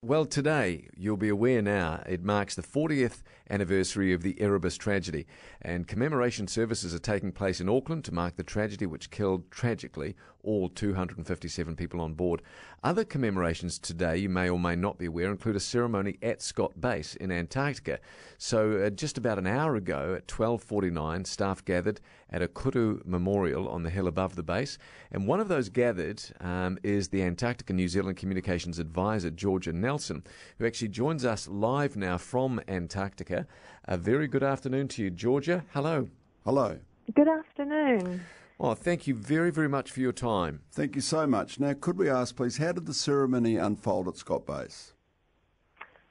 Well, today, you'll be aware now, it marks the 40th anniversary of the Erebus tragedy, and commemoration services are taking place in Auckland to mark the tragedy which killed, tragically, all 257 people on board. Other commemorations today, you may or may not be aware, include a ceremony at Scott Base in Antarctica. So, uh, just about an hour ago, at 12:49, staff gathered at a Koru Memorial on the hill above the base, and one of those gathered um, is the Antarctica New Zealand Communications Advisor, Georgia Nelson, who actually joins us live now from Antarctica. A very good afternoon to you, Georgia. Hello. Hello. Good afternoon. Oh, thank you very, very much for your time. Thank you so much. Now, could we ask, please, how did the ceremony unfold at Scott Base?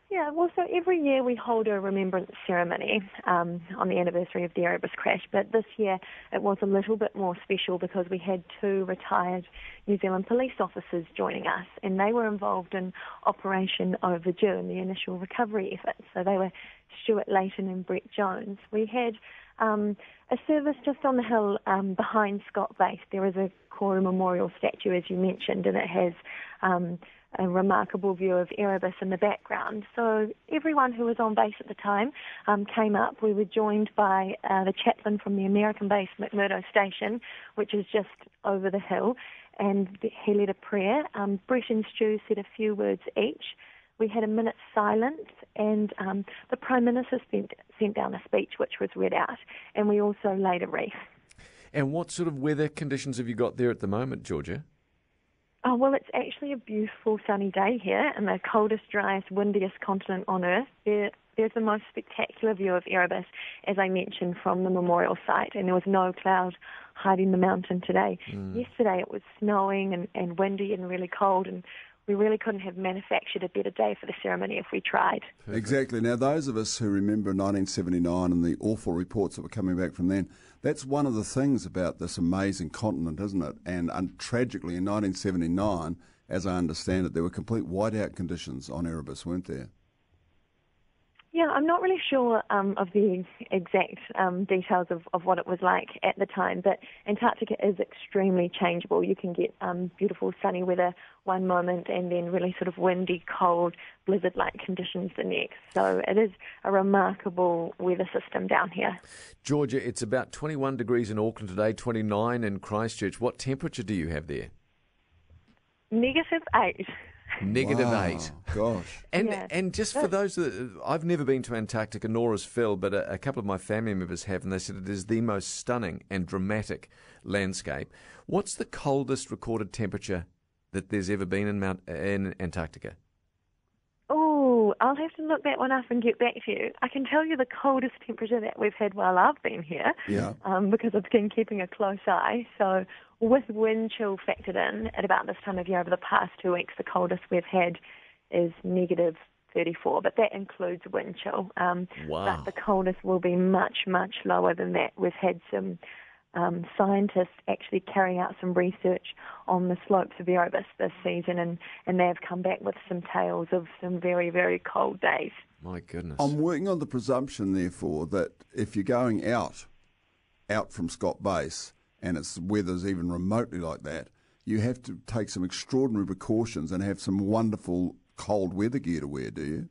Yeah, well, so every year we hold a remembrance ceremony um, on the anniversary of the Erebus crash, but this year it was a little bit more special because we had two retired New Zealand police officers joining us, and they were involved in Operation Overdue and the initial recovery efforts. So they were Stuart Layton and Brett Jones. We had um, a service just on the hill um, behind Scott Base. There is a Koru Memorial statue, as you mentioned, and it has um, a remarkable view of Erebus in the background. So everyone who was on base at the time um, came up. We were joined by uh, the chaplain from the American base, McMurdo Station, which is just over the hill, and he led a prayer. Um, Brett and Stu said a few words each. We had a minute's silence, and um, the Prime Minister sent, sent down a speech which was read out, and we also laid a wreath. And what sort of weather conditions have you got there at the moment, Georgia? Oh, well, it's actually a beautiful sunny day here in the coldest, driest, windiest continent on Earth. There, there's the most spectacular view of Erebus, as I mentioned, from the memorial site, and there was no cloud hiding the mountain today. Mm. Yesterday it was snowing and, and windy and really cold, and we really couldn't have manufactured a better day for the ceremony if we tried. Exactly. Now, those of us who remember 1979 and the awful reports that were coming back from then, that's one of the things about this amazing continent, isn't it? And, and tragically, in 1979, as I understand it, there were complete whiteout conditions on Erebus, weren't there? Yeah, I'm not really sure um, of the exact um, details of, of what it was like at the time, but Antarctica is extremely changeable. You can get um, beautiful sunny weather one moment and then really sort of windy, cold, blizzard like conditions the next. So it is a remarkable weather system down here. Georgia, it's about 21 degrees in Auckland today, 29 in Christchurch. What temperature do you have there? Negative 8. Negative wow, eight. Gosh. And yeah. and just for those that uh, I've never been to Antarctica, nor has Phil, but a, a, couple of my family members have, and they said it is the most stunning and dramatic landscape. What's the coldest recorded temperature that there's ever been in Mount in Antarctica? I'll have to look that one up and get back to you. I can tell you the coldest temperature that we've had while I've been here, yeah. um, because I've been keeping a close eye. So with wind chill factored in at about this time of year over the past two weeks, the coldest we've had is negative 34, but that includes wind chill. Um, wow. But the coldest will be much, much lower than that. We've had some um, scientists actually carrying out some research on the slopes of Erebus this season, and, and they've come back with some tales of some very, very cold days. My goodness. I'm working on the presumption, therefore, that if you're going out, out from Scott Base, and its weather's even remotely like that, you have to take some extraordinary precautions and have some wonderful cold weather gear to wear, do you?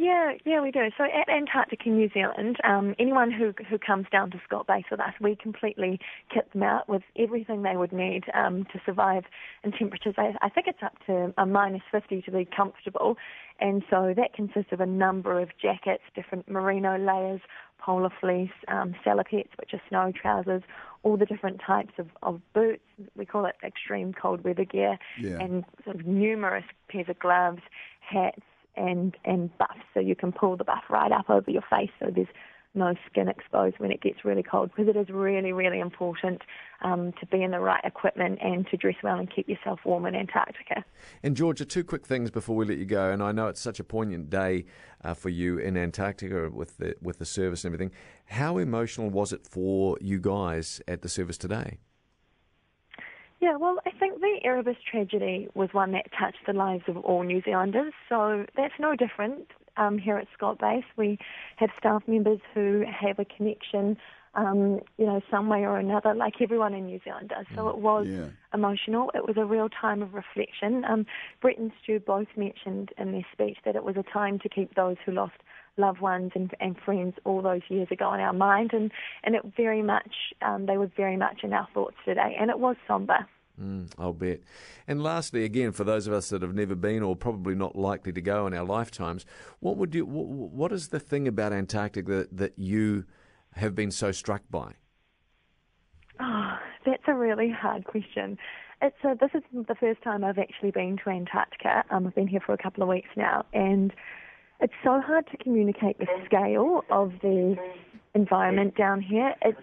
Yeah, yeah, we do. So at Antarctica, New Zealand, um, anyone who who comes down to Scott Base with us, we completely kit them out with everything they would need um, to survive in temperatures. I, I think it's up to a minus 50 to be comfortable, and so that consists of a number of jackets, different merino layers, polar fleece, um, salopettes, which are snow trousers, all the different types of, of boots. We call it extreme cold weather gear, yeah. and sort of numerous pairs of gloves, hats, and and buffs, so you can pull the buff right up over your face, so there's no skin exposed when it gets really cold because it is really, really important um, to be in the right equipment and to dress well and keep yourself warm in Antarctica. And Georgia, two quick things before we let you go. And I know it's such a poignant day uh, for you in Antarctica with the with the service and everything. How emotional was it for you guys at the service today? Yeah, well, I think the Erebus tragedy was one that touched the lives of all New Zealanders, so that's no different um, here at Scott Base. We have staff members who have a connection um, you know, some way or another, like everyone in New Zealand does. So it was Yeah. emotional. It was a real time of reflection. Um, Brett and Stu both mentioned in their speech that it was a time to keep those who lost loved ones and, and friends all those years ago in our mind, and and it very much um, they were very much in our thoughts today, and it was somber. Mm, I'll bet. And lastly, again, for those of us that have never been or probably not likely to go in our lifetimes, what would you? wh- What is the thing about Antarctica that, that you have been so struck by? Oh, that's a really hard question. It's a, this is the first time I've actually been to Antarctica. Um, I've been here for a couple of weeks now, and it's so hard to communicate the scale of the environment down here. It's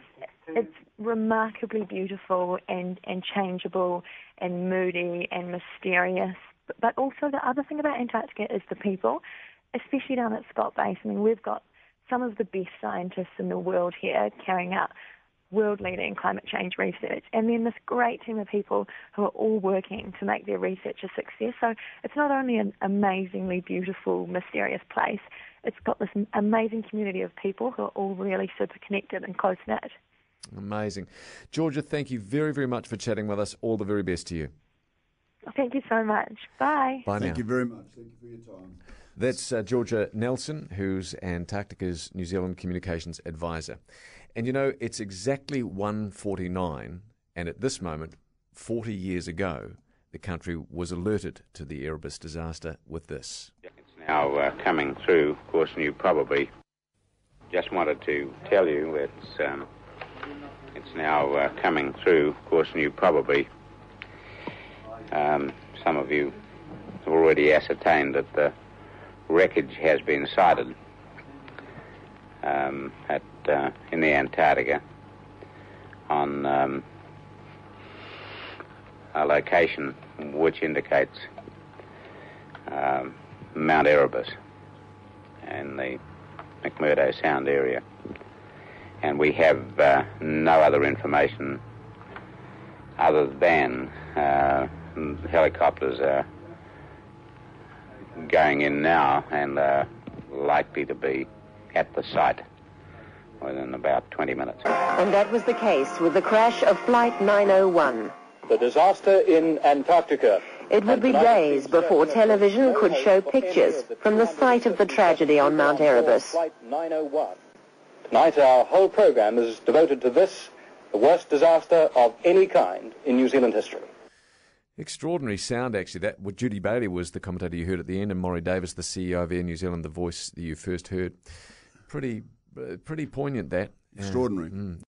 it's remarkably beautiful and, and changeable and moody and mysterious. But, also the other thing about Antarctica is the people, especially down at Scott Base. I mean, we've got some of the best scientists in the world here carrying out world-leading climate change research, and then this great team of people who are all working to make their research a success. So it's not only an amazingly beautiful, mysterious place, it's got this amazing community of people who are all really super connected and close-knit. Amazing. Georgia, thank you very, very much for chatting with us. All the very best to you. Thank you so much. Bye. Bye Thank now. you very much. Thank you for your time. That's uh, Georgia Nelson, who's Antarctica's New Zealand Communications Advisor. And you know, it's exactly 149, and at this moment, 40 years ago, the country was alerted to the Erebus disaster with this. It's now uh, coming through. Of course, and you probably just wanted to tell you it's um, it's now uh, coming through. Of course, and you probably um, some of you have already ascertained that the wreckage has been sighted um, at uh, in the Antarctica on um, a location which indicates um, Mount Erebus and the McMurdo Sound area. And we have uh, no other information other than uh, helicopters are going in now and are likely to be at the site within about 20 minutes. And that was the case with the crash of Flight 901. The disaster in Antarctica. It would be days before television could show pictures from the site of the tragedy on Mount Erebus. Flight 901. Tonight, our whole program is devoted to this, the worst disaster of any kind in New Zealand history. Extraordinary sound, actually. That well, Judy Bailey was the commentator you heard at the end, and Morrie Davis, the CEO of Air New Zealand, the voice that you first heard. Pretty, pretty poignant. That Extraordinary. Mm.